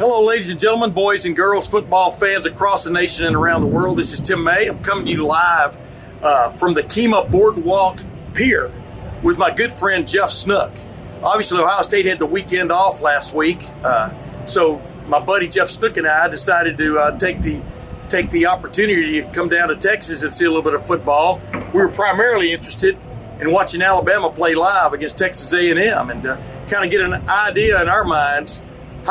Hello, ladies and gentlemen, boys and girls, football fans across the nation and around the world. This is Tim May. I'm coming to you live uh, from the Kemah Boardwalk Pier with my good friend Jeff Snook. Obviously, Ohio State had the weekend off last week, uh, so my buddy Jeff Snook and I decided to uh, take the take the opportunity to come down to Texas and see a little bit of football. We were primarily interested in watching Alabama play live against Texas A&M and uh, kind of get an idea in our minds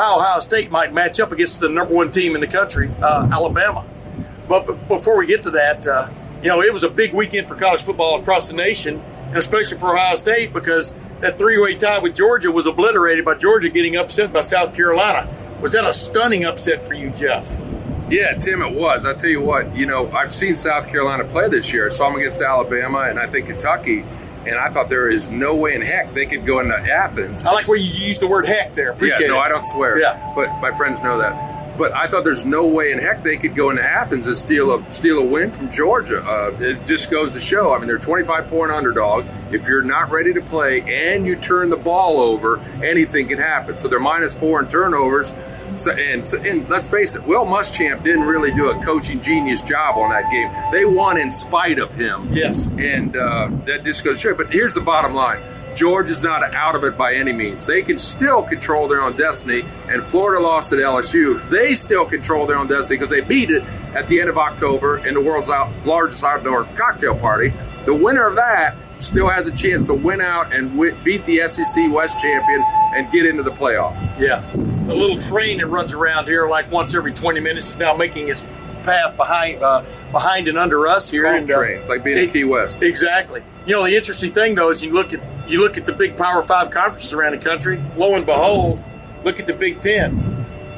Ohio State might match up against the number one team in the country, uh, Alabama. But before we get to that, uh, you know, it was a big weekend for college football across the nation, and especially for Ohio State because that three-way tie with Georgia was obliterated by Georgia getting upset by South Carolina. Was that a stunning upset for you, Jeff? Yeah, Tim, it was. I tell you what, you know, I've seen South Carolina play this year. So I saw them against Alabama and I think Kentucky, and I thought there is no way in heck they could go into Athens. I like where you used the word heck there. Appreciate yeah, no, it. I don't swear. Yeah. but my friends know that. But I thought there's no way in heck they could go into Athens and steal a steal a win from Georgia. Uh, it just goes to show. I mean, they're 25 point underdog. If you're not ready to play and you turn the ball over, anything can happen. So they're minus four in turnovers. So, and, so, and let's face it, Will Muschamp didn't really do a coaching genius job on that game. They won in spite of him. Yes. And uh, that just goes show. But here's the bottom line. George is not out of it by any means. They can still control their own destiny, and Florida lost at LSU. They still control their own destiny because they beat it at the end of October in the world's out, largest outdoor cocktail party. The winner of that still has a chance to win out and wi- beat the SEC West champion and get into the playoff. Yeah. The little train that runs around here like once every 20 minutes is now making its path behind uh, behind and under us here. And, train. It's like being in Key West. Exactly. You know, the interesting thing though is you look at you look at the big Power Five conferences around the country. Lo and behold, look at the Big Ten.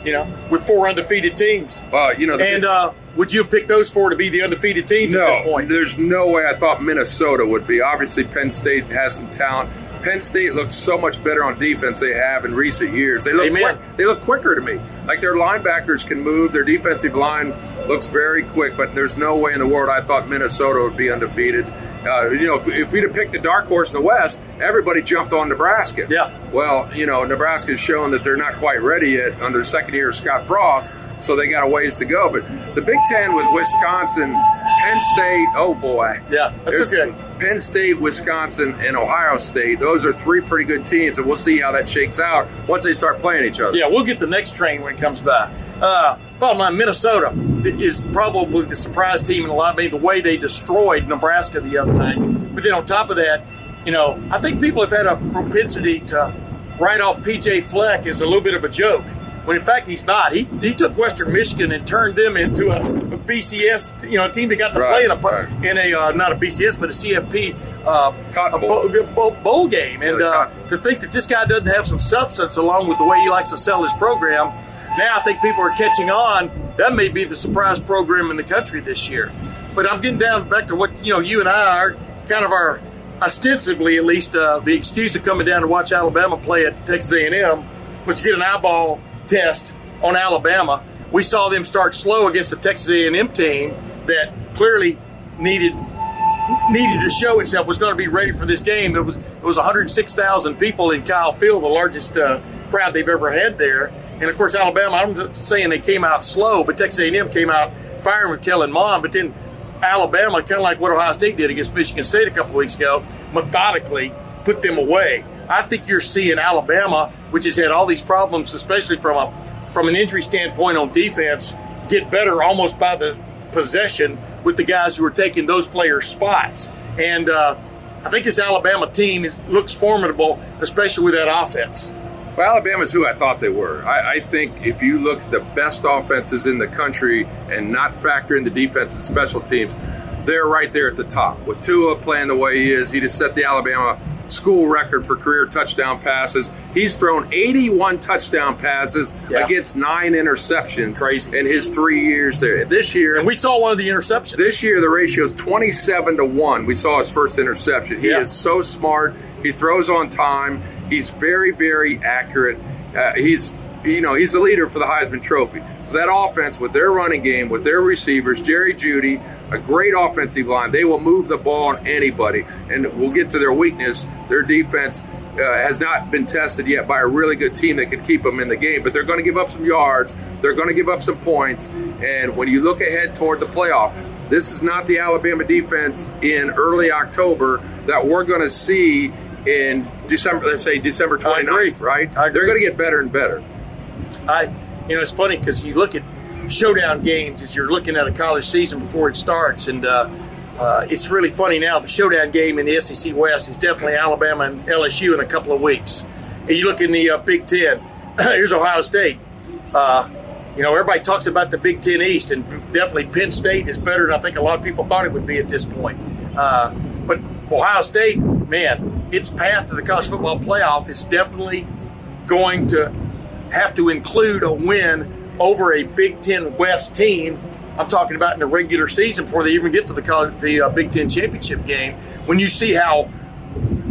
You know, with four undefeated teams. Well, you know, the And big- uh, would you have picked those four to be the undefeated teams at this point? there's no way I thought Minnesota would be. Obviously, Penn State has some talent. Penn State looks so much better on defense they have in recent years. They look Amen. quick, they look quicker to me. Like their linebackers can move. Their defensive line looks very quick. But there's no way in the world I thought Minnesota would be undefeated. Uh, you know, if, if we'd have picked a dark horse in the West, everybody jumped on Nebraska. Yeah. Well, you know, Nebraska's shown that they're not quite ready yet under the second year Scott Frost, so they got a ways to go. But the Big Ten with Wisconsin, Penn State, oh boy. Yeah, that's There's okay. Penn State, Wisconsin, and Ohio State. Those are three pretty good teams, and we'll see how that shakes out once they start playing each other. Yeah, we'll get the next train when it comes by. Uh, bottom line, Minnesota is probably the surprise team in a lot of ways, the way they destroyed Nebraska the other night. But then on top of that, you know, I think people have had a propensity to write off PJ Fleck as a little bit of a joke. When in fact he's not. He, he took Western Michigan and turned them into a, a BCS, you know, a team that got to Right, play in a right. in a uh, not a BCS but a CFP uh, a Bowl. bowl, game. And uh, to think that this guy doesn't have some substance along with the way he likes to sell his program, now I think people are catching on. That may be the surprise program in the country this year. But I'm getting down back to what you know. You and I are kind of our ostensibly, at least, uh, the excuse of coming down to watch Alabama play at Texas A&M was to get an eyeball test on Alabama. We saw them start slow against the Texas A&M team that clearly needed needed to show itself was going to be ready for this game. It was it was 106,000 people in Kyle Field, the largest uh, crowd they've ever had there. And of course, Alabama. I'm saying they came out slow, but Texas A&M came out firing with Kellen Mond. But then Alabama, kind of like what Ohio State did against Michigan State a couple weeks ago, methodically put them away. I think you're seeing Alabama, which has had all these problems, especially from a from an injury standpoint on defense, get better almost by the possession with the guys who are taking those players' spots. And uh, I think this Alabama team is, looks formidable, especially with that offense. Well, Alabama's who I thought they were. I, I think if you look at the best offenses in the country and not factor in the defense and special teams, they're right there at the top. With Tua playing the way he is, he just set the Alabama school record for career touchdown passes. He's thrown 81 touchdown passes Yeah. against nine interceptions Crazy. in his three years there. This year, And we saw one of the interceptions. this year the ratio is 27 to 1. We saw his first interception. He Yeah. is so smart. He throws on time. He's very, very accurate. Uh, he's you know, he's the leader for the Heisman Trophy. So that offense with their running game, with their receivers, Jerry Jeudy, a great offensive line, they will move the ball on anybody. And we'll get to their weakness. Their defense uh, has not been tested yet by a really good team that can keep them in the game. But they're going to give up some yards. They're going to give up some points. And when you look ahead toward the playoff, this is not the Alabama defense in early October that we're going to see in December, let's say December I 29th, agree. right? I agree. They're going to get better and better. I, you know, it's funny because you look at showdown games as you're looking at a college season before it starts, and uh, uh, it's really funny now. The showdown game in the SEC West is definitely Alabama and LSU in a couple of weeks. And you look in the uh, Big Ten. Here's Ohio State. Uh, you know, everybody talks about the Big Ten East, and definitely Penn State is better than I think a lot of people thought it would be at this point. Uh, but Ohio State, man, its path to the college football playoff is definitely going to have to include a win over a Big Ten West team. I'm talking about in the regular season before they even get to the college, the uh, Big Ten championship game. When you see how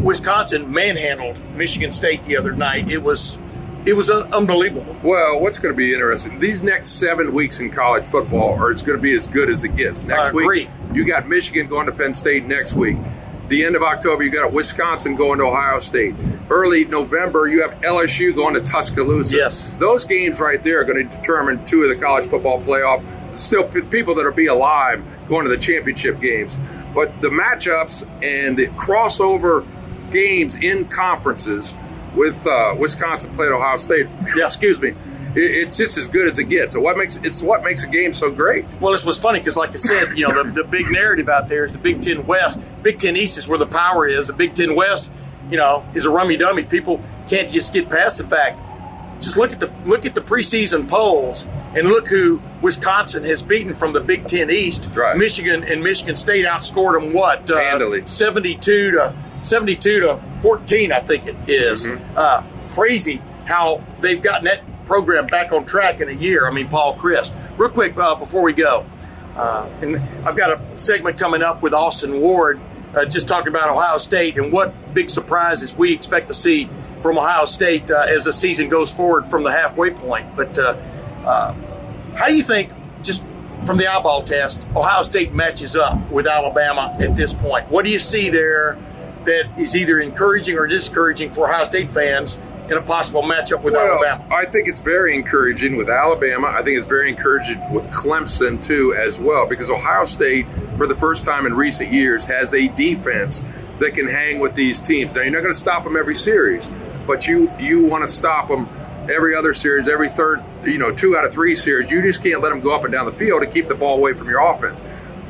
Wisconsin manhandled Michigan State the other night, it was it was un- unbelievable. Well, what's going to be interesting? These next seven weeks in college football are it's going to be as good as it gets. Next I agree. week, you got Michigan going to Penn State next week. The end of October, you got Wisconsin going to Ohio State. Early November, you have LSU going to Tuscaloosa. Yes. those games right there are going to determine two of the college football playoff. Still, p- people that are be alive going to the championship games. But the matchups and the crossover games in conferences with uh, Wisconsin playing Ohio State. Yeah. Excuse me. It, it's just as good as it gets. So what makes it's what makes a game so great. Well, this was funny because, like I said, you know, the, the big narrative out there is the Big Ten West. Big Ten East is where the power is. The Big Ten West, you know, is a rummy dummy. People can't just get past the fact. Just look at the look at the preseason polls and look who Wisconsin has beaten from the Big Ten East. Right. Michigan and Michigan State outscored them what uh, Handily. seventy-two to seventy-two to fourteen, I think it is. Mm-hmm. Uh, crazy how they've gotten that program back on track in a year. I mean, Paul Chryst. Real quick uh, before we go, uh, and I've got a segment coming up with Austin Ward, uh, just talking about Ohio State and what big surprises we expect to see from Ohio State uh, as the season goes forward from the halfway point. But uh, uh, how do you think, just from the eyeball test, Ohio State matches up with Alabama at this point? What do you see there that is either encouraging or discouraging for Ohio State fans in a possible matchup with Well, Alabama? I think it's very encouraging with Alabama. I think it's very encouraging with Clemson too, as well, because Ohio State, for the first time in recent years, has a defense that can hang with these teams. Now you're not going to stop them every series, but you you want to stop them every other series, every third, you know, two out of three series. You just can't let them go up and down the field to keep the ball away from your offense.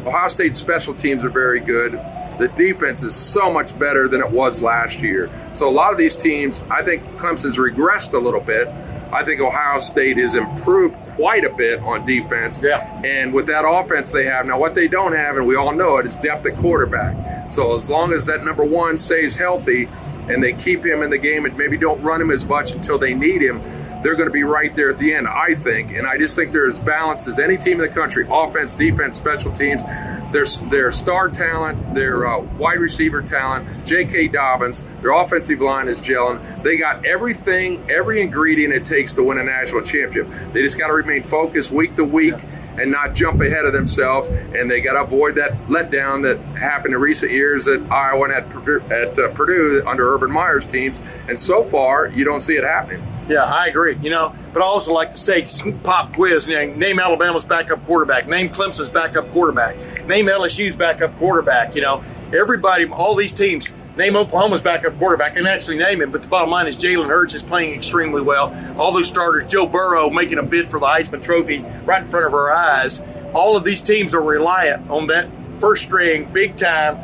Ohio State's special teams are very good. The defense is so much better than it was last year. So a lot of these teams, I think Clemson's regressed a little bit. I think Ohio State has improved quite a bit on defense. Yeah. And with that offense they have now, what they don't have, and we all know it, is depth at quarterback. So as long as that number one stays healthy and they keep him in the game and maybe don't run him as much until they need him, they're going to be right there at the end, I think. And I just think they're as balanced as any team in the country offense, defense, special teams. Their, their star talent, their uh, wide receiver talent, J.K. Dobbins, their offensive line is gelling. They got everything, every ingredient it takes to win a national championship. They just got to remain focused week to week and not jump ahead of themselves. And they got to avoid that letdown that happened in recent years at Iowa and at Purdue, at uh, Purdue under Urban Meyer's teams. And so far, you don't see it happening. Yeah, I agree. You know, but I also like to say pop quiz. Name Alabama's backup quarterback. Name Clemson's backup quarterback. Name LSU's backup quarterback. You know, everybody, all these teams. Name Oklahoma's backup quarterback and actually name him. But the bottom line is Jalen Hurts is playing extremely well. All those starters, Joe Burrow making a bid for the Heisman Trophy right in front of our eyes. All of these teams are reliant on that first string, big time,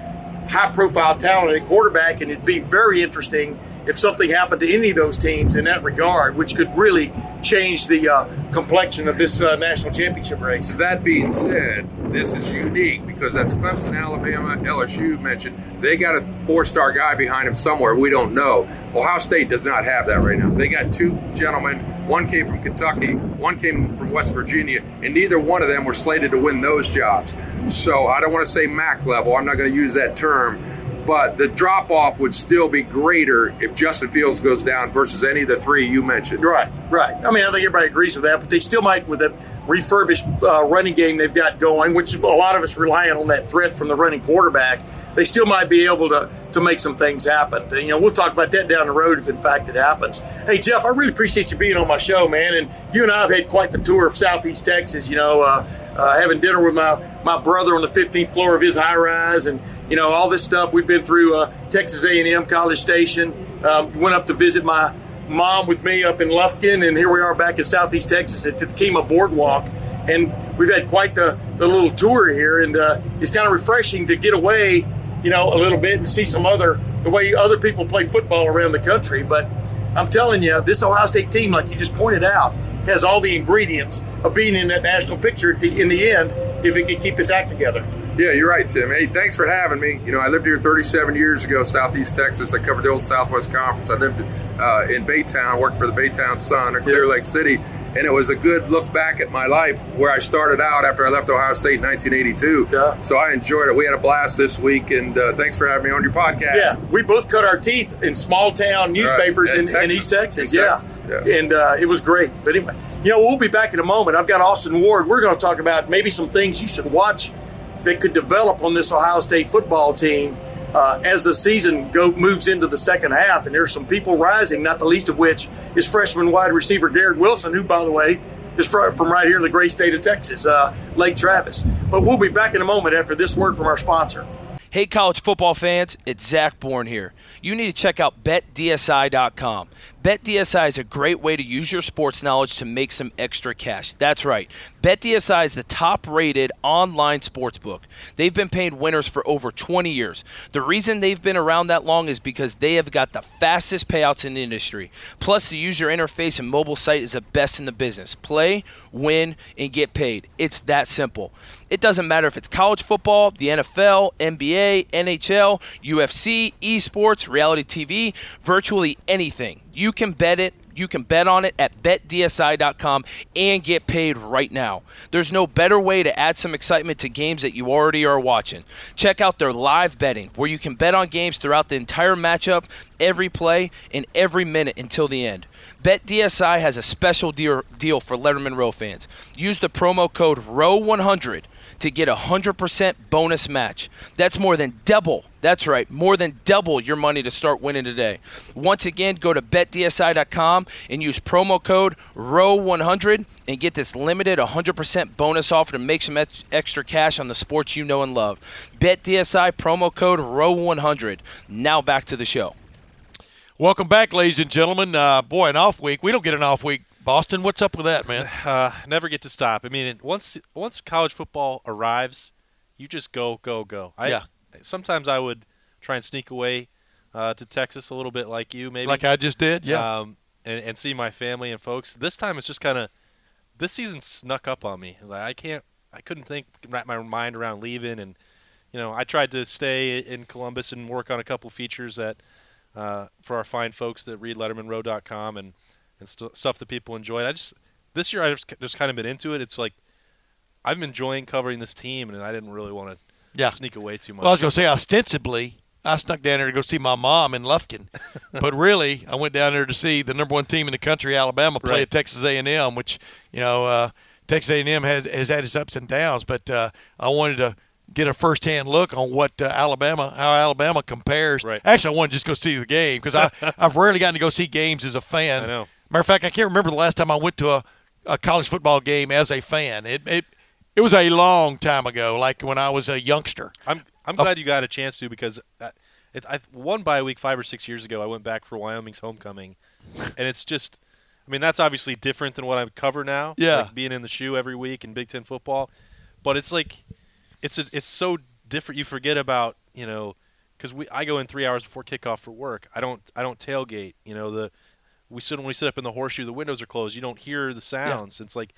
high profile talent at quarterback, and it'd be very interesting if something happened to any of those teams in that regard, which could really change the uh, complexion of this uh, national championship race. That being said, this is unique because that's Clemson, Alabama, LSU mentioned. They got a four-star guy behind him somewhere we don't know. Ohio State does not have that right now. They got two gentlemen. One came from Kentucky, one came from West Virginia, and neither one of them were slated to win those jobs. So I don't want to say MAC level. I'm not going to use that term but the drop off would still be greater if Justin Fields goes down versus any of the three you mentioned. Right, right. I mean, I think everybody agrees with that, but they still might, with a refurbished uh, running game they've got going, which a lot of us relying on that threat from the running quarterback, they still might be able to to make some things happen. And, you know, we'll talk about that down the road if in fact it happens. Hey Jeff, I really appreciate you being on my show, man. And you and I have had quite the tour of Southeast Texas. You know, uh, uh, having dinner with my my brother on the 15th floor of his high rise, and you know all this stuff. We've been through uh, Texas A&M College Station. Um, went up to visit my mom with me up in Lufkin, and here we are back in Southeast Texas at the Kemah Boardwalk. And we've had quite the, the little tour here, and uh, it's kind of refreshing to get away you know, a little bit and see some other the way other people play football around the country. But I'm telling you, this Ohio State team, like you just pointed out, has all the ingredients of being in that national picture the, in the end if it can keep its act together. Yeah, you're right, Tim. Hey, thanks for having me. You know, I lived here 37 years ago, Southeast Texas. I covered the old Southwest Conference. I lived uh, in Baytown, worked for the Baytown Sun in Clear Lake City and it was a good look back at my life where I started out after I left Ohio State in 1982. Yeah. So I enjoyed it. We had a blast this week, and uh, thanks for having me on your podcast. Yeah, we both cut our teeth in small town newspapers right. in, in, East Texas. In yeah. Texas. yeah. and uh, it was great. But anyway, you know, we'll be back in a moment. I've got Austin Ward. We're going to talk about maybe some things you should watch that could develop on this Ohio State football team uh, as the season go moves into the second half, and there's some people rising, not the least of which is freshman wide receiver Garrett Wilson, who, by the way, is from right here in the great state of Texas, uh, Lake Travis. But we'll be back in a moment after this word from our sponsor. Hey, college football fans, it's Zach Bourne here. You need to check out betdsi.com. BetDSI is a great way to use your sports knowledge to make some extra cash. That's right. BetDSI is the top rated online sports book. They've been paying winners for over 20 years. The reason they've been around that long is because they have got the fastest payouts in the industry. Plus, the user interface and mobile site is the best in the business. Play, win, and get paid. It's that simple. It doesn't matter if it's college football, the NFL, NBA, NHL, UFC, esports, reality TV, virtually anything. You can bet it. You can bet on it at betdsi.com and get paid right now. There's no better way to add some excitement to games that you already are watching. Check out their live betting, where you can bet on games throughout the entire matchup, every play, and every minute until the end. BetDSI has a special deal, for Letterman Row fans. Use the promo code ROW100 to get a 100% bonus match. That's more than double. That's right, more than double your money to start winning today. Once again, go to betdsi.com and use promo code ROW100 and get this limited 100% bonus offer to make some extra cash on the sports you know and love. BetDSI promo code ROW100. Now back to the show. Welcome back, ladies and gentlemen. Uh, boy, an off week. We don't get an off week Austin, what's up with that, man? Uh, never get to stop. I mean, once once college football arrives, you just go, go, go. I, yeah. Sometimes I would try and sneak away uh, to Texas a little bit, like you, maybe. Like I just did, yeah. Um, and, and see my family and folks. This time it's just kind of this season snuck up on me. Like, I can't, I couldn't think, wrap my mind around leaving, and you know, I tried to stay in Columbus and work on a couple features that uh, for our fine folks that read LettermanRow.com and and st- stuff that people enjoyed. I just this year I just just kind of been into it. It's like I've been enjoying covering this team, and I didn't really want to yeah. sneak away too much. Well, I was going to say ostensibly. I snuck down there to go see my mom in Lufkin, but really, I went down there to see the number one team in the country, Alabama, play right. at Texas A&M, which you know uh, Texas A&M has, has had its ups and downs. But uh, I wanted to get a first-hand look on what uh, Alabama, how Alabama compares. Right. Actually, I wanted to just go see the game because I I've rarely gotten to go see games as a fan. I know. Matter of fact, I can't remember the last time I went to a, a college football game as a fan. It, it it was a long time ago, like when I was a youngster. I'm I'm glad you got a chance to because I, it, I won by a week five or six years ago. I went back for Wyoming's homecoming, and it's just, I mean, that's obviously different than what I cover now. Yeah, like being in the shoe every week in Big Ten football, but it's like, it's a, it's so different. You forget about you know, because we I go in three hours before kickoff for work. I don't I don't tailgate. You know the we sit when we sit up in the horseshoe, the windows are closed. You don't hear the sounds. Yeah. It's like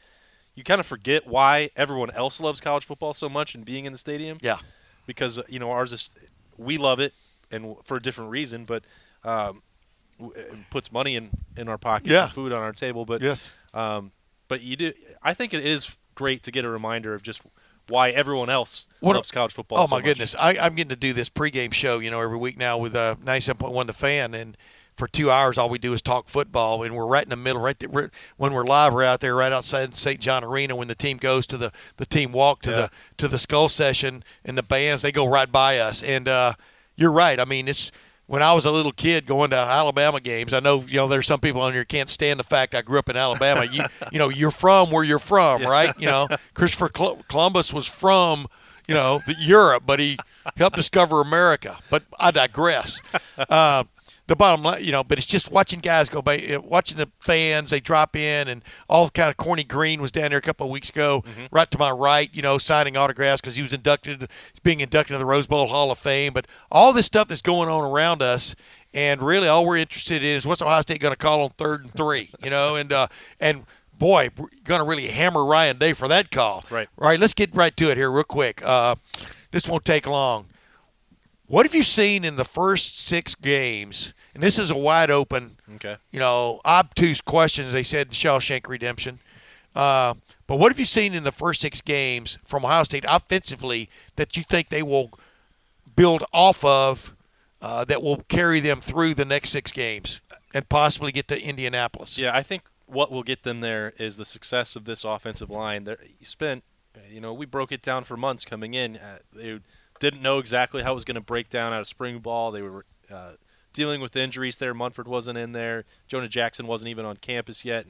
you kind of forget why everyone else loves college football so much and being in the stadium. Yeah. Because uh, you know ours is we love it and for a different reason, but um, it puts money in in our pockets Yeah. food on our table. But Yes. um, but you do. I think it is great to get a reminder of just why everyone else What- loves college football. Oh so my much. goodness! I, I'm getting to do this pregame show, you know, every week now with uh, 97.1 The Fan, and for two hours, all we do is talk football, and we're right in the middle, right there, when we're live, we're out there right outside St. John Arena. When the team goes to the the team walk to Yeah. the to the skull session, and the bands they go right by us, and uh, you're right. I mean, it's when I was a little kid going to Alabama games. I know you know there's some people on here can't stand the fact I grew up in Alabama. you you know you're from where you're from, right? You know, Christopher Col- Columbus was from you know, the Europe, but he helped discover America. But I digress. Uh, the bottom line, you know, but it's just watching guys go by, uh, watching the fans, they drop in, and all kind of Corny Greene was down there a couple of weeks ago, right to my right, you know, signing autographs because he was inducted, being inducted into the Rose Bowl Hall of Fame. But all this stuff that's going on around us, and really all we're interested in is what's Ohio State going to call on third and three, you know, and uh, and boy, we're going to really hammer Ryan Day for that call. Right. All right, let's get right to it here, real quick. Uh, this won't take long. What have you seen in the first six games? And this is a wide open, Okay. you know, obtuse questions. They said in Shawshank Redemption. Uh, but what have you seen in the first six games from Ohio State offensively that you think they will build off of uh, that will carry them through the next six games and possibly get to Indianapolis? Yeah, I think what will get them there is the success of this offensive line. There, you spent, you know, we broke it down for months coming in. Uh, they didn't know exactly how it was going to break down out of spring ball. They were uh, dealing with injuries there. Munford wasn't in there. Jonah Jackson wasn't even on campus yet.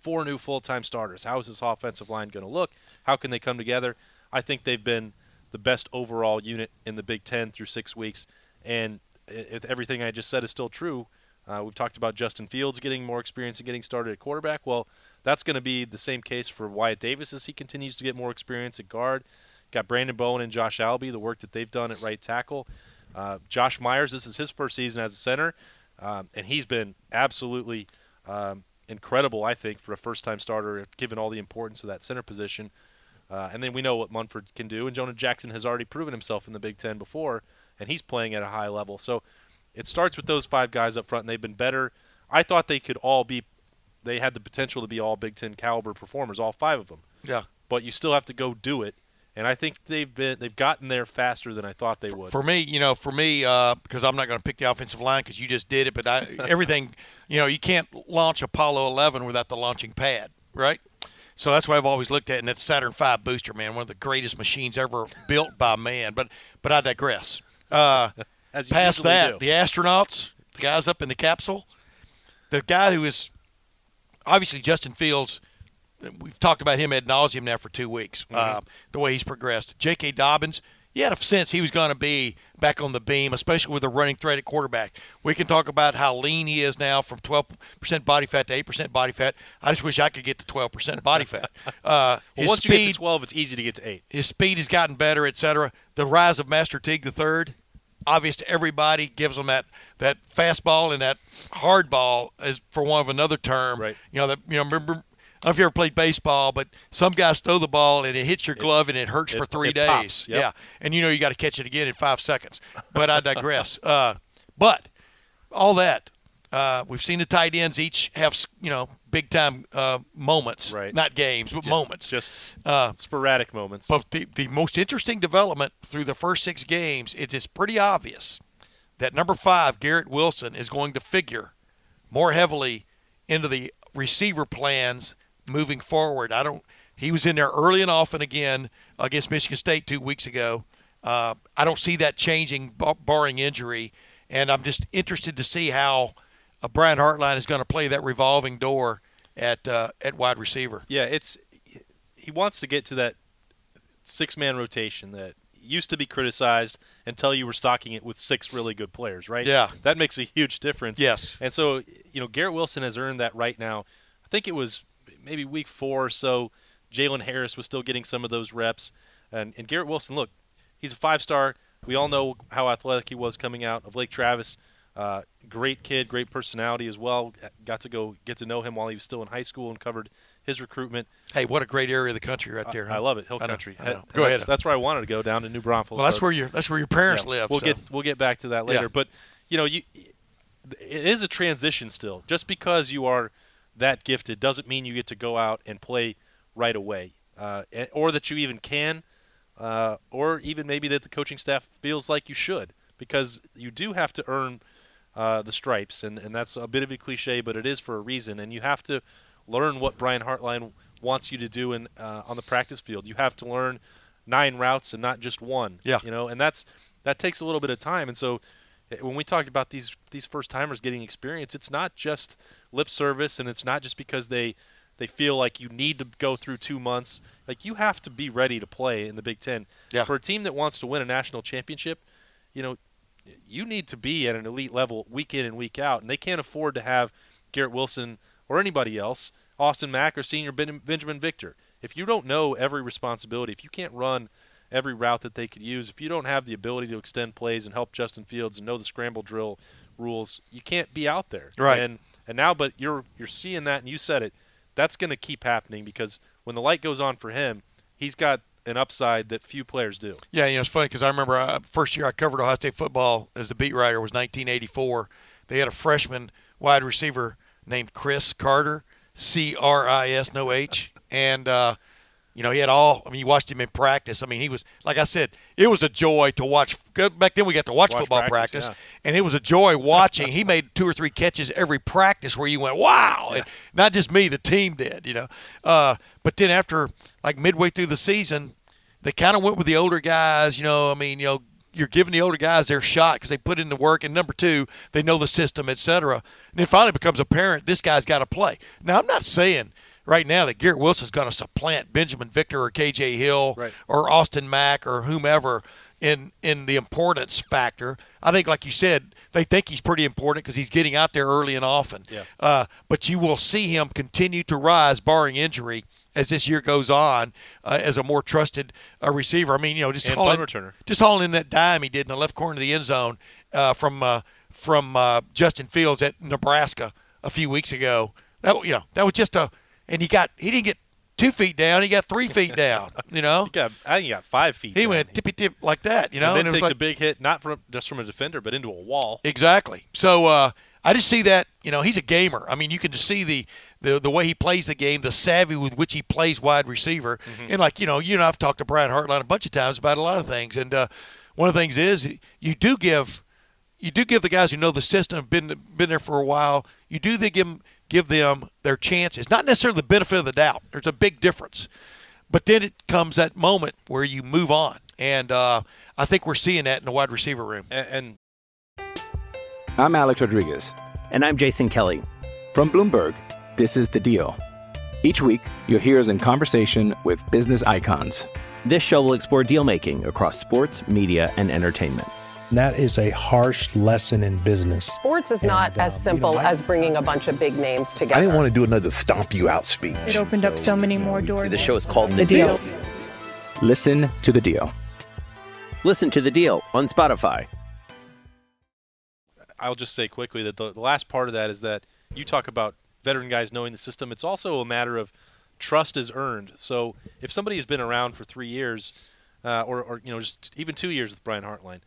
Four new full-time starters. How is this offensive line going to look? How can they come together? I think they've been the best overall unit in the Big Ten through six weeks, and if everything I just said is still true, uh, we've talked about Justin Fields getting more experience and getting started at quarterback. Well, that's going to be the same case for Wyatt Davis as he continues to get more experience at guard. Got Branden Bowen and Josh Alabi, the work that they've done at right tackle. Uh, Josh Myers, this is his first season as a center, um, and he's been absolutely um, incredible, I think, for a first-time starter, given all the importance of that center position. Uh, and then we know what Munford can do, and Jonah Jackson has already proven himself in the Big Ten before, and he's playing at a high level. So it starts with those five guys up front, and they've been better. I thought they could all be, they had the potential to be all Big Ten caliber performers, all five of them. Yeah. But you still have to go do it, and I think they've been they've gotten there faster than I thought they would. For me, you know, for me, uh, because I'm not going to pick the offensive line because you just did it, but I, everything, you know, you can't launch Apollo 11 without the launching pad, right? So that's why I've always looked at, it, and it's Saturn V booster, man, one of the greatest machines ever built by man. But but I digress. Uh, As you past that, do. the astronauts, the guys up in the capsule, the guy who is obviously Justin Fields. We've talked about him ad nauseum now for two weeks. Uh, the way he's progressed. J.K. Dobbins, you had a sense he was going to be back on the beam, especially with a running threat at quarterback. We can talk about how lean he is now from 12% body fat to 8% body fat. I just wish I could get to 12% body fat. Uh, well, once speed, you get to 12, it's easy to get to eight. his speed has gotten better, etc. The rise of Master Teague the third, obvious to everybody, gives him that that fastball and that hard ball, as for one of another term. Right. You know that you know remember. I don't know if you ever played baseball, but some guys throw the ball and it hits your glove and it hurts it- for three days. yep. Yeah, and you know you got to catch it again in five seconds. But I digress. uh, but all that uh, we've seen the tight ends each have you know big time uh, moments, Right. not games, but Ju- moments. Just Uh, sporadic moments. but the, the most interesting development through the first six games is it's pretty obvious that number five, Garrett Wilson, is going to figure more heavily into the receiver plans moving forward. I don't. He was in there early and often again against Michigan State two weeks ago. Uh, I don't see that changing, barring injury. And I'm just interested to see how uh, Brian Hartline is going to play that revolving door at uh, at wide receiver. Yeah, it's he wants to get to that six man rotation that used to be criticized until you were stocking it with six really good players, right? Yeah. That makes a huge difference. Yes. And so, you know, Garrett Wilson has earned that right now. I think it was maybe week four or so. Jalen Harris was still getting some of those reps. And, and Garrett Wilson, look, he's a five star. We all know how athletic he was coming out of Lake Travis. Uh, great kid, great personality as well. Got to go get to know him while he was still in high school and covered his recruitment. Hey, what a great area of the country right there. I, huh? I love it, Hill I know, Country. I know. Go that's, ahead. That's where I wanted to go down to New Braunfels. Well, that's where your that's where your parents yeah, live. We'll so. get we'll get back to that later. Yeah. But you know, you it is a transition still. Just because you are that gifted doesn't mean you get to go out and play right away, uh, or that you even can, uh, or even maybe that the coaching staff feels like you should, because you do have to earn uh, the stripes, and, and that's a bit of a cliche, but it is for a reason, and you have to learn what Brian Hartline wants you to do in uh, on the practice field. You have to learn nine routes and not just one. Yeah. You know, and that's that takes a little bit of time, and so eh, when we talk about these these first timers getting experience, it's not just lip service, and it's not just because they they feel like you need to go through two months. Like you have to be ready to play in the Big Ten. Yeah. For a team that wants to win a national championship, you know, you need to be at an elite level week in and week out, and they can't afford to have Garrett Wilson or anybody else, Austin Mack or senior Ben- Binjimen Victor. If you don't know every responsibility, if you can't run every route that they could use, if you don't have the ability to extend plays and help Justin Fields and know the scramble drill rules, you can't be out there. Right. And and now, but you're you're seeing that, and you said it. That's going to keep happening because when the light goes on for him, he's got an upside that few players do. Yeah, you know, it's funny because I remember uh, first year I covered Ohio State football as a beat writer was 1984. They had a freshman wide receiver named Cris Carter, C R I S, no H, and uh, you know he had all. I mean, you watched him in practice. I mean, he was like I said, it was a joy to watch. Back then, we got to watch, Watch football practice, practice, and it was a joy watching. he made two or three catches every practice where you went, "Wow!" And not just me, the team did. You know, uh, but then after like midway through the season, they kind of went with the older guys. You know, I mean, you know, you're giving the older guys their shot because they put in the work, and number two, they know the system, et cetera. And it finally becomes apparent this guy's got to play. Now, I'm not saying right now that Garrett Wilson's going to supplant Binjimen Victor or KJ Hill Right. or Austin Mack or whomever in in the importance factor. I think, like you said, they think he's pretty important because he's getting out there early and often. Yeah. Uh, but you will see him continue to rise, barring injury, as this year goes on, uh, as a more trusted uh, receiver. I mean, you know, just And hauling, returner. just hauling in that dime he did in the left corner of the end zone uh, from uh, from uh, Justin Fields at Nebraska a few weeks ago. That you know, that was just a, and he got he didn't get two feet down, he got three feet down. You know, He got, I think he got five feet. he down. went tippy tip like that. You know, and then it takes like- a big hit, not from just from a defender, but into a wall. Exactly. So uh, I just see that you know he's a gamer. I mean, you can just see the the the way he plays the game, the savvy with which he plays wide receiver, and like you know, you and I've talked to Brian Hartline a bunch of times about a lot of things, and uh, one of the things is you do give you do give the guys who know the system, have been been there for a while. You do they give them, give them their chance. It's not necessarily the benefit of the doubt. There's a big difference, but then it comes that moment where you move on, and uh, I think we're seeing that in the wide receiver room. And, and I'm Alex Rodriguez. And I'm Jason Kelly. From Bloomberg, this is The Deal. Each week, you'll hear us in conversation with business icons. This show will explore deal making across sports, media, and entertainment. That is a harsh lesson in business. Sports is not And, uh, as you know, simple as bringing a bunch of big names together. I didn't want to do another stomp you out speech. It opened up so many more doors. The show is called The Deal. Listen to The Deal. Listen to the deal on Spotify. I'll just say quickly that the, the last part of that is that you talk about veteran guys knowing the system. It's also a matter of trust is earned. So if somebody has been around for three years, uh, or, or you know just even two years with Brian Hartline,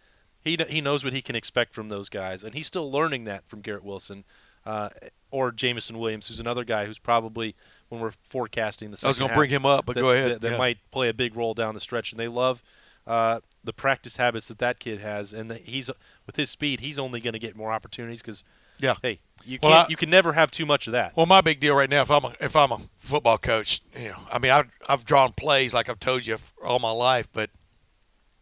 he he knows what he can expect from those guys, and he's still learning that from Garrett Wilson. Uh, or Jameson Williams, who's another guy who's probably when we're forecasting the I was gonna bring him up, but that- go ahead. That, that Yeah. might play a big role down the stretch, and they love uh, the practice habits that that kid has, and he's with his speed, he's only going to get more opportunities because Yeah. hey, you Well, can't, I- you can never have too much of that. Well, my big deal right now, if I'm a, if I'm a football coach, you know, I mean, I've I've drawn plays like I've told you all my life, but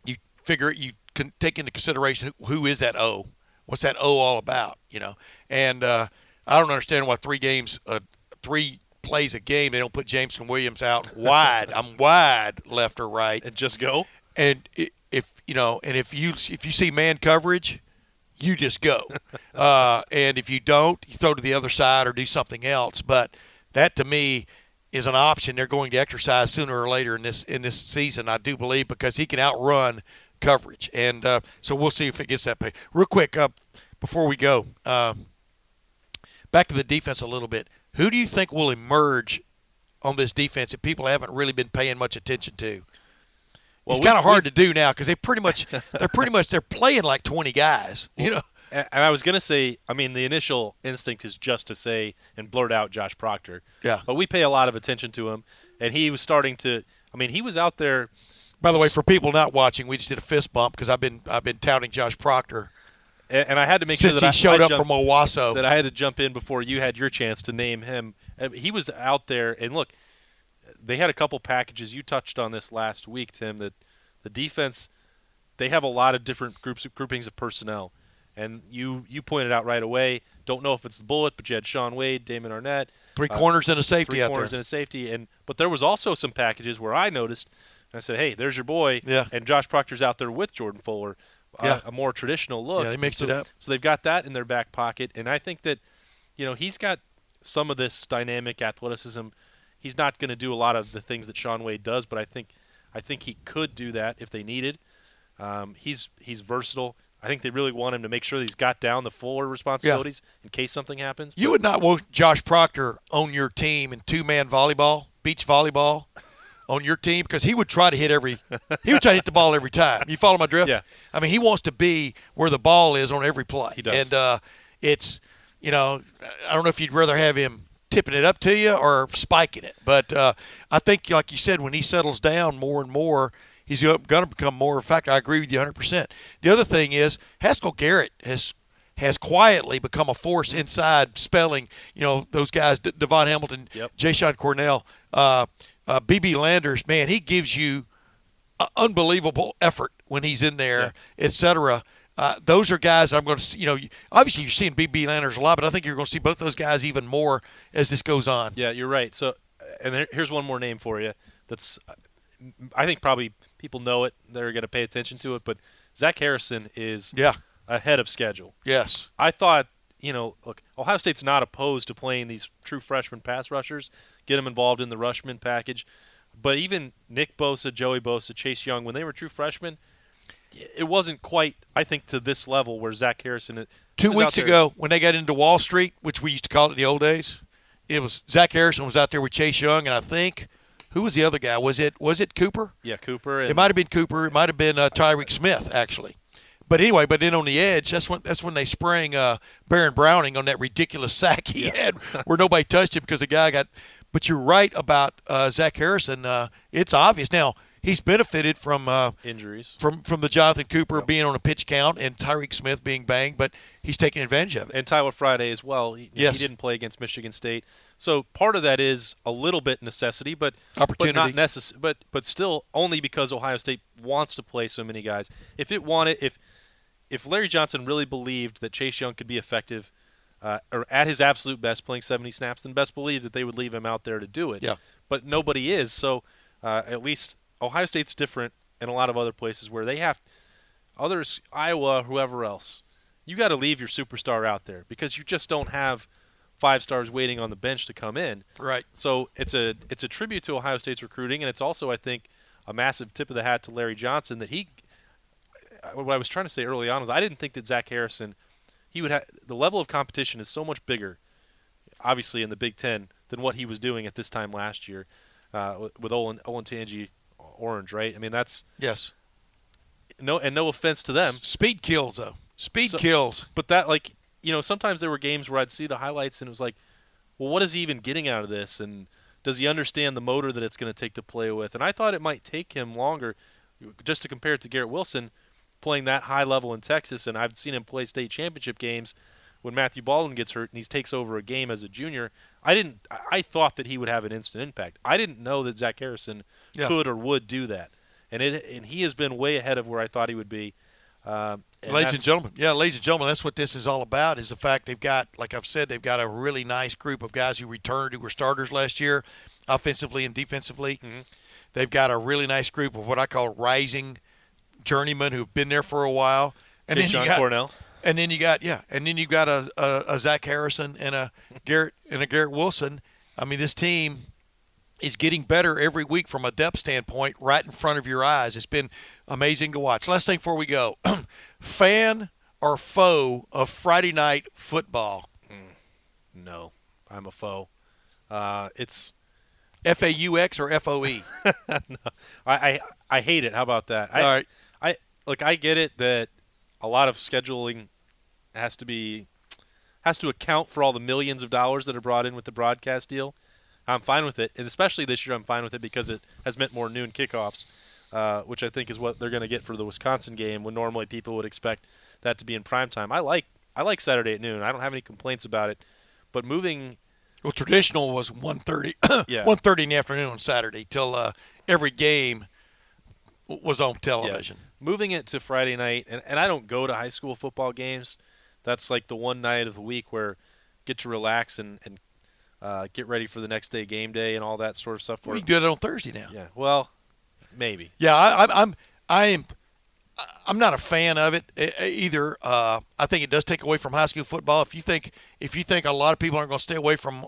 you figure it you can take into consideration who, who is that O, what's that O all about, you know, and uh, I don't understand why three games, uh, three plays a game, they don't put Jameson Williams out wide. I'm wide left or right, and just go. and if you know, and if you if you see man coverage, you just go. uh, and if you don't, you throw to the other side or do something else. But that to me is an option they're going to exercise sooner or later in this in this season. I do believe because he can outrun coverage, and uh, so we'll see if it gets that pay. Real quick, uh, before we go, uh, back to the defense a little bit. Who do you think will emerge on this defense that people haven't really been paying much attention to. Well, it's we- kind of hard we- to do now because they pretty much they're pretty much they're playing like 20 guys. You know, And and I was gonna say, I mean, the initial instinct is just to say and blurt out Josh Proctor. Yeah. But we pay a lot of attention to him, and he was starting to. I mean, he was out there. By the way, for people not watching, we just did a fist bump because I've been I've been touting Josh Proctor And, and I had to make sure that he I, showed I up jumped- from Owasso. that I had to jump in before you had your chance to name him. Uh, He was out there, and look, they had a couple packages. You touched on this last week, Tim. That the defense, they have a lot of different groups, of groupings of personnel, and you you pointed out right away. Don't know if it's the bullet, but you had Shaun Wade, Damon Arnette, Three uh, corners and a safety three corners and a safety, and but there was also some packages where I noticed. And I said, "Hey, there's your boy." Yeah. And Josh Proctor's out there with Jordan Fuller. uh, Yeah. a more traditional look. Yeah, they mixed So- it up. So they've got that in their back pocket, and I think that, you know, he's got some of this dynamic athleticism. He's not going to do a lot of the things that Shaun Wade does, but I think, I think he could do that if they needed. Um, he's he's versatile. I think they really want him to make sure that he's got down the Fuller responsibilities in case something happens. You would not want Josh Proctor on your team in two man volleyball, beach volleyball, on your team because he would try to hit every he would try to hit the ball every time. You follow my drift? Yeah. I mean, he wants to be where the ball is on every play. He does. And uh, it's you know, I don't know if you'd rather have him tipping it up to you or spiking it, but uh, I think, like you said, when he settles down more and more. He's going to become more factor. I agree with you 100%. The other thing is Haskell Garrett has has quietly become a force inside spelling. You know those guys, D- DaVon Hamilton, Yep. Jashon Cornell, uh, uh, BB Landers. Man, he gives you unbelievable effort when he's in there, et cetera. Uh, those are guys I'm going to see. You know, obviously you're seeing BB Landers a lot, but I think you're going to see both those guys even more as this goes on. Yeah, you're right. So, and there, here's one more name for you. That's, I think probably people know it. They're going to pay attention to it. But Zach Harrison is Yeah. ahead of schedule. Yes. I thought, you know, look, Ohio State's not opposed to playing these true freshman pass rushers, get them involved in the rushman package. But even Nick Bosa, Joey Bosa, Chase Young, when they were true freshmen, it wasn't quite, I think, to this level where Zach Harrison. Two weeks ago, when they got into Wall Street, which we used to call it in the old days, it was Zach Harrison was out there with Chase Young, and I think who was the other guy? Was it was it Cooper? Yeah, Cooper. It might have been Cooper. It might have been uh, Tyreke Smith, actually. But anyway, but then on the edge, that's when that's when they sprang uh, Baron Browning on that ridiculous sack he had, where nobody touched him because the guy got. But you're right about uh, Zach Harrison. Uh, it's obvious now. He's benefited from uh, injuries. from from the Jonathan Cooper being on a pitch count and Tyreke Smith being banged, but he's taking advantage of it. and Tyler Friday as well. He, Yes. he didn't play against Michigan State, so part of that is a little bit necessity, but Opportunity. but not necess- But but still, only because Ohio State wants to play so many guys. If it wanted, if if Larry Johnson really believed that Chase Young could be effective. Uh, or at his absolute best, playing 70 snaps, then best believe that they would leave him out there to do it. Yeah. But nobody is, so uh, at least Ohio State's different in a lot of other places where they have others, Iowa, whoever else, you got to leave your superstar out there because you just don't have five stars waiting on the bench to come in. Right. So it's a it's a tribute to Ohio State's recruiting, and it's also, I think, a massive tip of the hat to Larry Johnson that he. What I was trying to say early on was I didn't think that Zach Harrison, he would have the level of competition is so much bigger, obviously in the Big Ten than what he was doing at this time last year, uh, with- with Olin Olentangy Orange, right? I mean that's Yes. no and no offense to them, Speed kills though. Speed So- kills. but that like you know sometimes there were games where I'd see the highlights and it was like, well, what is he even getting out of this? And does he understand the motor that it's going to take to play with? And I thought it might take him longer, just to compare it to Garrett Wilson, playing that high level in Texas. And I've seen him play state championship games when Matthew Baldwin gets hurt and he takes over a game as a junior. I didn't. I- thought that he would have an instant impact. I didn't know that Zach Harrison Yeah. could or would do that. And it and he has been way ahead of where I thought he would be. Um, and ladies and gentlemen, yeah, ladies and gentlemen, that's what this is all about. Is the fact they've got, like I've said, they've got a really nice group of guys who returned who were starters last year, offensively and defensively. Mm-hmm. They've got a really nice group of what I call rising journeymen who've been there for a while. And then you got, Cornell. and then you got yeah, and then you got a, a, a Zach Harrison and a Garrett and a Garrett Wilson. I mean, this team is getting better every week from a depth standpoint, right in front of your eyes. It's been amazing to watch. Last thing before we go, fan or foe of Friday night football? No, I'm a foe. Uh, it's F A U X or F O E? I, I I hate it. How about that? I, All right. Look. I get it that a lot of scheduling has to be has to account for all the millions of dollars that are brought in with the broadcast deal. I'm fine with it, and especially this year, I'm fine with it because it has meant more noon kickoffs, uh, which I think is what they're going to get for the Wisconsin game. When normally people would expect that to be in prime time. I like I like Saturday at noon. I don't have any complaints about it, but moving Well, traditional was 1.30, Yeah. 1.30 in the afternoon on Saturday till uh, every game was on television. moving it to Friday night, and, and I don't go to high school football games. That's like the one night of the week where get to relax and, and uh, get ready for the next day game day and all that sort of stuff. We do it on Thursday now. yeah, well, maybe. Yeah, I, I'm, I'm, I am, I'm not a fan of it either. Uh, I think it does take away from high school football. If you think, if you think a lot of people aren't going to stay away from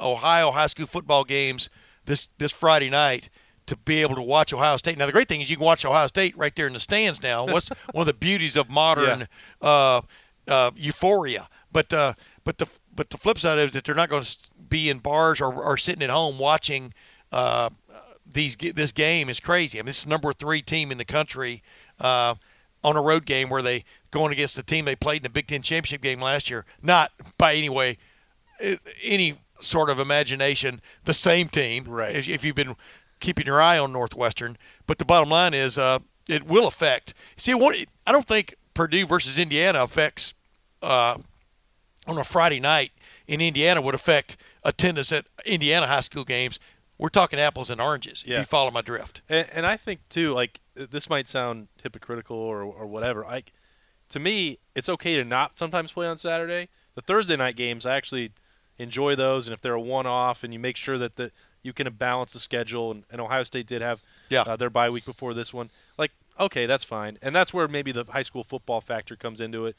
Ohio high school football games this this Friday night to be able to watch Ohio State. Now the great thing is you can watch Ohio State right there in the stands now. What's one of the beauties of modern uh, uh, euphoria? But uh, but the but the flip side is that they're not going to be in bars or, or sitting at home watching uh, these this game is crazy. I mean, this is the number three team in the country uh, on a road game where they going against the team they played in the Big Ten championship game last year. Not by any way, uh, any sort of imagination, the same team. Right. If, if you've been keeping your eye on Northwestern, but the bottom line is uh, it will affect. See, what I don't think Purdue versus Indiana affects uh, on a Friday night in Indiana would affect attendance at Indiana high school games. We're talking apples and oranges. Yeah. If you follow my drift. And, and I think too, like this might sound hypocritical or, or whatever. Like to me, it's okay to not sometimes play on Saturday. The Thursday night games, I actually enjoy those, and if they're a one-off, and you make sure that the you can balance the schedule, and, and Ohio State did have Yeah. uh, their bye week before this one. Like, okay, that's fine, and that's where maybe the high school football factor comes into it.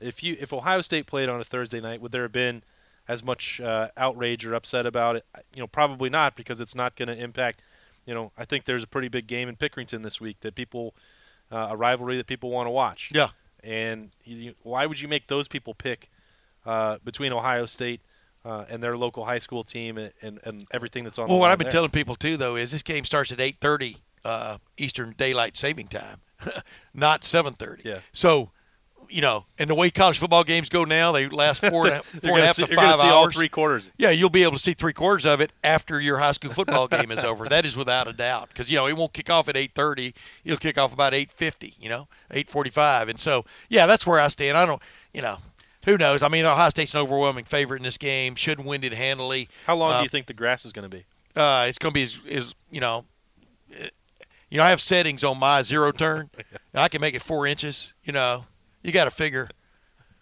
If you if Ohio State played on a Thursday night, would there have been as much uh, outrage or upset about it? You know, probably not because it's not going to impact. You know, I think there's a pretty big game in Pickerington this week that people, uh, a rivalry that people want to watch. Yeah. And you, why would you make those people pick uh, between Ohio State uh, and their local high school team and, and, and everything that's on? Well, what I've been there? telling people too, though, is this game starts at 8:30 uh, Eastern Daylight Saving Time, not 7:30. Yeah. So, you know, and the way college football games go now, they last four and four and a half see- to five see hours. all three quarters. Yeah, you'll be able to see three quarters of it after your high school football game is over. That is without a doubt, because you know it won't kick off at 8:30. It'll kick off about 8:50. You know, 8:45. And so, yeah, that's where I stand. I don't, you know. Who knows? I mean, Ohio State's an overwhelming favorite in this game. Should win it handily. How long Uh, do you think the grass is going to be? uh, it's going to be as, as you know, eh, you know, I have settings on my zero turn, and I can make it four inches. You know, you got to figure,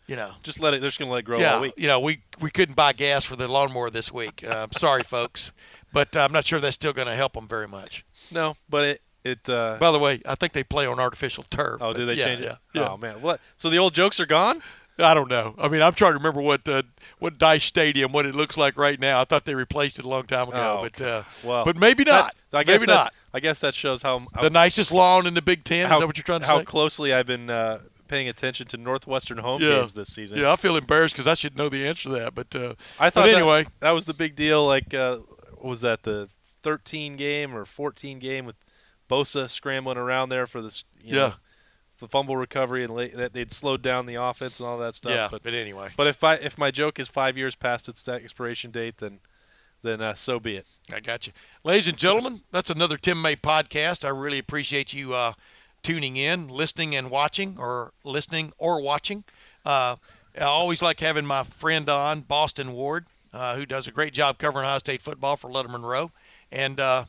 you know, Just let it. They're just going to let it grow yeah, all week. you know, we we couldn't buy gas for the lawnmower this week. Uh, sorry, folks, but uh, I'm not sure that's still going to help them very much. No, but it it. Uh, By the way, I think they play on artificial turf. oh, did they yeah, change yeah, it? Yeah. Oh man, what? So the old jokes are gone? I don't know. I mean, I'm trying to remember what uh, what Dyche Stadium, what it looks like right now. I thought they replaced it a long time ago, Oh, but uh, Well, but maybe not. That, I guess maybe that, not. I guess that shows how, how The nicest lawn in the Big Ten. how, is that what you're trying to how say? How closely I've been uh, paying attention to Northwestern home Yeah. games this season. Yeah, I feel embarrassed because I should know the answer to that. But uh, I thought but that- anyway, that, was the big deal. Like, uh, was that the 13 game or 14 game with Bosa scrambling around there for this? You Yeah. The fumble recovery and late, that they'd slowed down the offense and all that stuff. yeah. but But, anyway, but if I if my joke is five years past its expiration date, then then uh, so be it. I got you, ladies and gentlemen. That's another Tim May podcast. I really appreciate you uh, tuning in, listening, and watching, or listening or watching. Uh, I always like having my friend on, Austin Ward, uh, who does a great job covering Ohio State football for Lettermen Row, and uh,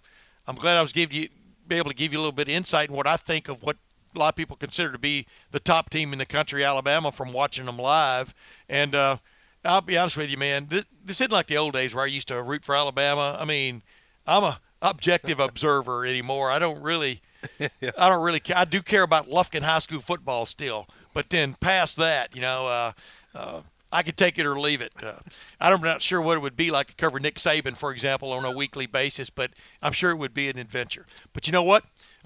I'm glad I was give you be able to give you a little bit of insight in what I think of what a lot of people consider to be the top team in the country, Alabama, from watching them live. And uh, I'll be honest with you, man, this, this isn't like the old days where I used to root for Alabama. I mean, I'm a objective observer anymore. I don't really, I don't really care. I do care about Lufkin High School football still, but then past that, you know, uh, uh, I could take it or leave it. Uh, I'm not sure what it would be like to cover Nick Saban, for example, on a weekly basis, but I'm sure it would be an adventure. But you know what?